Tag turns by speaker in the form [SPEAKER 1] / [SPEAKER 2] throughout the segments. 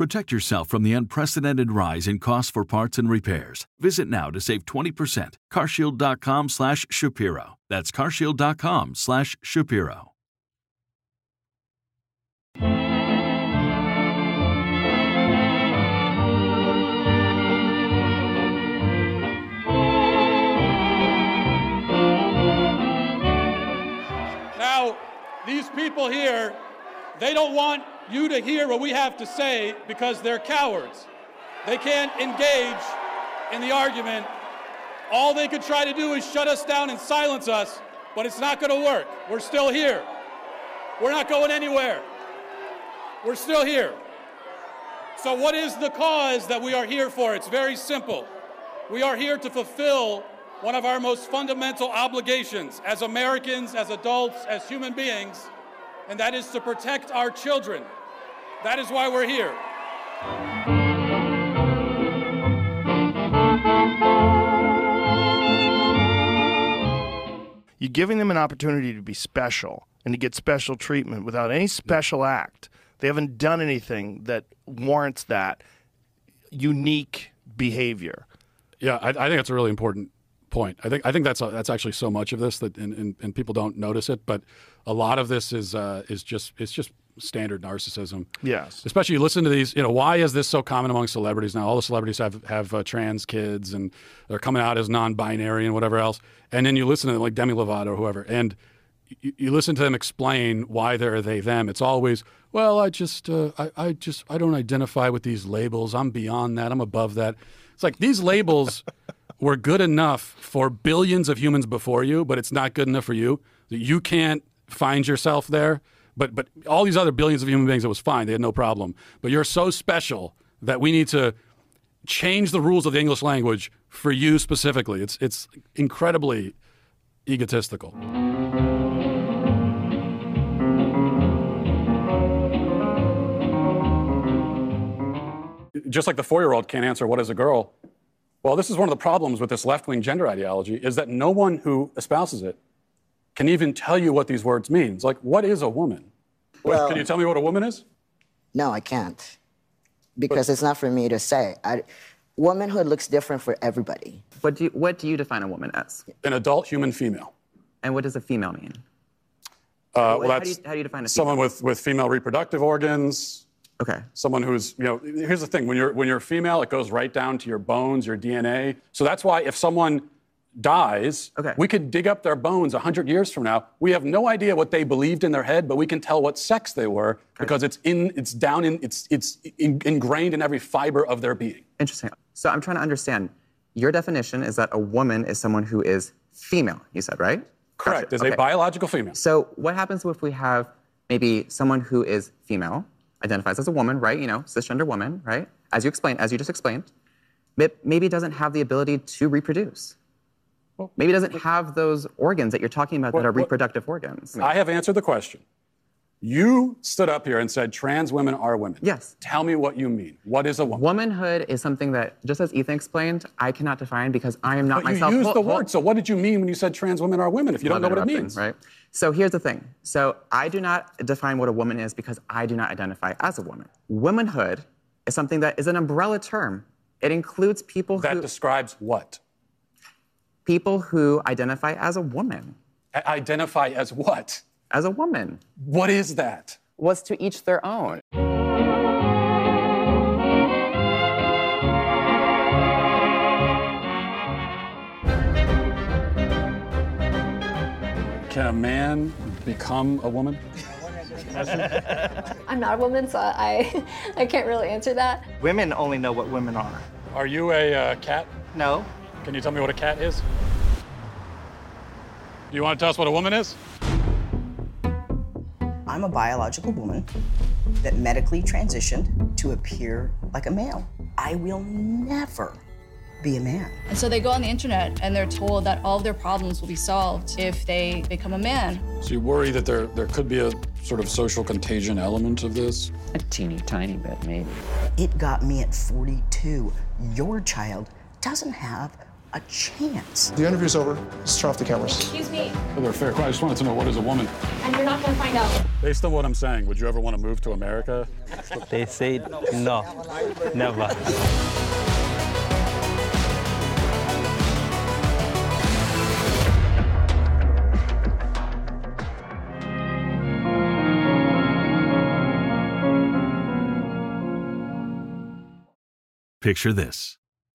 [SPEAKER 1] Protect yourself from the unprecedented rise in costs for parts and repairs. Visit now to save 20%. Carshield.com slash Shapiro. That's carshield.com slash Shapiro.
[SPEAKER 2] Now, these people here, they don't want you to hear what we have to say because they're cowards. They can't engage in the argument. All they could try to do is shut us down and silence us, but it's not going to work. We're still here. We're not going anywhere. We're still here. So, what is the cause that we are here for? It's very simple. We are here to fulfill one of our most fundamental obligations as Americans, as adults, as human beings, and that is to protect our children. That is why we're here.
[SPEAKER 3] You're giving them an opportunity to be special and to get special treatment without any special act. They haven't done anything that warrants that unique behavior.
[SPEAKER 4] Yeah, I, I think that's a really important point. I think I think that's that's actually so much of this that and, and, and people don't notice it, but a lot of this is uh, is just it's just standard narcissism.
[SPEAKER 3] Yes.
[SPEAKER 4] Especially you listen to these, you know, why is this so common among celebrities now? All the celebrities have have uh, trans kids and they're coming out as non-binary and whatever else. And then you listen to them like Demi Lovato or whoever, and you, you listen to them explain why they're they them. It's always, well, I just uh, I, I just I don't identify with these labels. I'm beyond that. I'm above that. It's like these labels were good enough for billions of humans before you, but it's not good enough for you. You can't find yourself there. But but all these other billions of human beings, it was fine. They had no problem. But you're so special that we need to change the rules of the English language for you specifically. It's it's incredibly egotistical. Just like the four-year-old can't answer what is a girl. Well, this is one of the problems with this left-wing gender ideology is that no one who espouses it can even tell you what these words mean. It's like, what is a woman?
[SPEAKER 5] Well-
[SPEAKER 4] can you tell me what a woman is?
[SPEAKER 5] No, I can't. Because it's not for me to say. I, womanhood looks different for everybody.
[SPEAKER 6] What do you, what do you define a woman as?
[SPEAKER 4] An adult human female.
[SPEAKER 6] And what does a female mean?
[SPEAKER 4] Uh,
[SPEAKER 6] How
[SPEAKER 4] well,
[SPEAKER 6] do
[SPEAKER 4] that's
[SPEAKER 6] you- how do you define a
[SPEAKER 4] someone with, with female reproductive organs.
[SPEAKER 6] Okay.
[SPEAKER 4] Someone who's, you know, here's the thing: when you're when you're a female, it goes right down to your bones, your DNA. So that's why if someone dies,
[SPEAKER 6] Okay.
[SPEAKER 4] we could dig up their bones 100 years from now. We have no idea what they believed in their head, but we can tell what sex they were because it's in, it's down in, it's it's in, ingrained in every fiber of their being.
[SPEAKER 6] Interesting. So I'm trying to understand. Your definition is that a woman is someone who is female. You said right?
[SPEAKER 4] Correct.
[SPEAKER 6] Gotcha.
[SPEAKER 4] Is
[SPEAKER 6] Okay.
[SPEAKER 4] a biological female.
[SPEAKER 6] So what happens if we have maybe someone who is female, identifies as a woman, right? You know, cisgender woman, right? As you explained, as you just explained, may- maybe doesn't have the ability to reproduce. Maybe doesn't have those organs that you're talking about that are reproductive organs.
[SPEAKER 4] I have answered the question. You stood up here and said trans women are women.
[SPEAKER 6] Yes.
[SPEAKER 4] Tell me what you mean. What is a woman?
[SPEAKER 6] Womanhood is something that, just as Ethan explained, I cannot define because I am not
[SPEAKER 4] But you
[SPEAKER 6] myself.
[SPEAKER 4] used
[SPEAKER 6] Hold-
[SPEAKER 4] the
[SPEAKER 6] hold-
[SPEAKER 4] word. So what did you mean when you said trans women are women? If you don't know what it means,
[SPEAKER 6] Right. So here's the thing. So I do not define what a woman is because I do not identify as a woman. Womanhood is something that is an umbrella term. It includes people
[SPEAKER 4] That
[SPEAKER 6] who
[SPEAKER 4] describes what?
[SPEAKER 6] people who identify as a woman.
[SPEAKER 4] I- identify as what?
[SPEAKER 6] As a woman.
[SPEAKER 4] What is that?
[SPEAKER 6] Was to each their own.
[SPEAKER 4] Can a man become a woman?
[SPEAKER 7] I'm not a woman, so I, I can't really answer that.
[SPEAKER 8] Women only know what women are.
[SPEAKER 4] Are you a uh, cat?
[SPEAKER 8] No.
[SPEAKER 4] Can you tell me what a cat is? Do you want to tell us what a woman is?
[SPEAKER 9] I'm a biological woman that medically transitioned to appear like a male. I will never be a man.
[SPEAKER 10] And so they go on the internet and they're told that all of their problems will be solved if they become a man.
[SPEAKER 4] So you worry that there there could be a sort of social contagion element of this?
[SPEAKER 11] A teeny tiny bit, maybe.
[SPEAKER 9] It got me at 42. Your child doesn't have a chance.
[SPEAKER 12] The interview's over. Let's turn off the cameras.
[SPEAKER 7] Excuse me,
[SPEAKER 4] They're fair. I just wanted to know what is a woman.
[SPEAKER 7] and you're not gonna find out.
[SPEAKER 4] Based on what I'm saying, would you ever want to move to America?
[SPEAKER 11] They say no, never.
[SPEAKER 1] Picture this.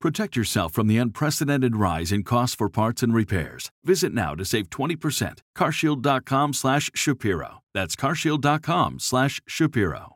[SPEAKER 1] Protect yourself from the unprecedented rise in costs for parts and repairs. Visit now to save 20%. carshield.com/shapiro. That's carshield.com/shapiro.